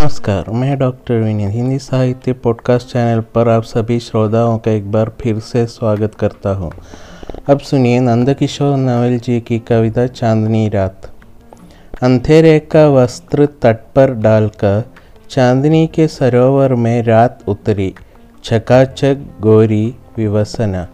नमस्कार, मैं डॉक्टर विनीत हिंदी साहित्य पॉडकास्ट चैनल पर आप सभी श्रोताओं का एक बार फिर से स्वागत करता हूँ। अब सुनिए नंदकिशोर नावल जी की कविता चांदनी रात। अंधेरे का वस्त्र तट पर डालकर चांदनी के सरोवर में रात उतरी छकाछक गोरी विवसना।